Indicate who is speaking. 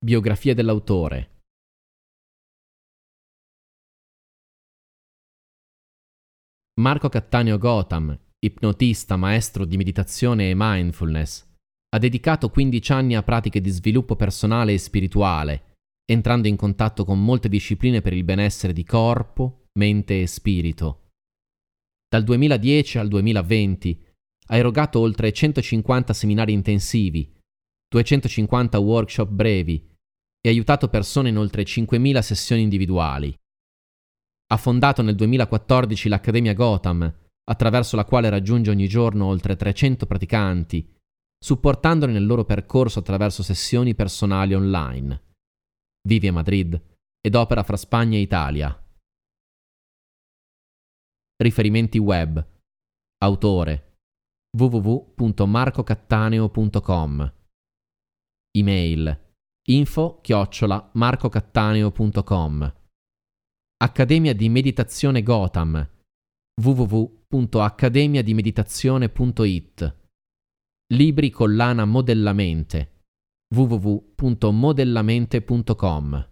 Speaker 1: Biografia dell'autore. Marco Cattaneo Gotham, ipnotista, maestro di meditazione e mindfulness, ha dedicato 15 anni a pratiche di sviluppo personale e spirituale, entrando in contatto con molte discipline per il benessere di corpo, mente e spirito. Dal 2010 al 2020 ha erogato oltre 150 seminari intensivi, 250 workshop brevi e aiutato persone in oltre 5.000 sessioni individuali. Ha fondato nel 2014 l'Accademia Gotham, attraverso la quale raggiunge ogni giorno oltre 300 praticanti, supportandoli nel loro percorso attraverso sessioni personali online. Vive a Madrid ed opera fra Spagna e Italia. Riferimenti web. Autore www.marcocattaneo.com Email info chiocciola marcocattaneo.com Accademia di Meditazione Gotham www.accademiadimeditazione.it Libri collana Modellamente www.modellamente.com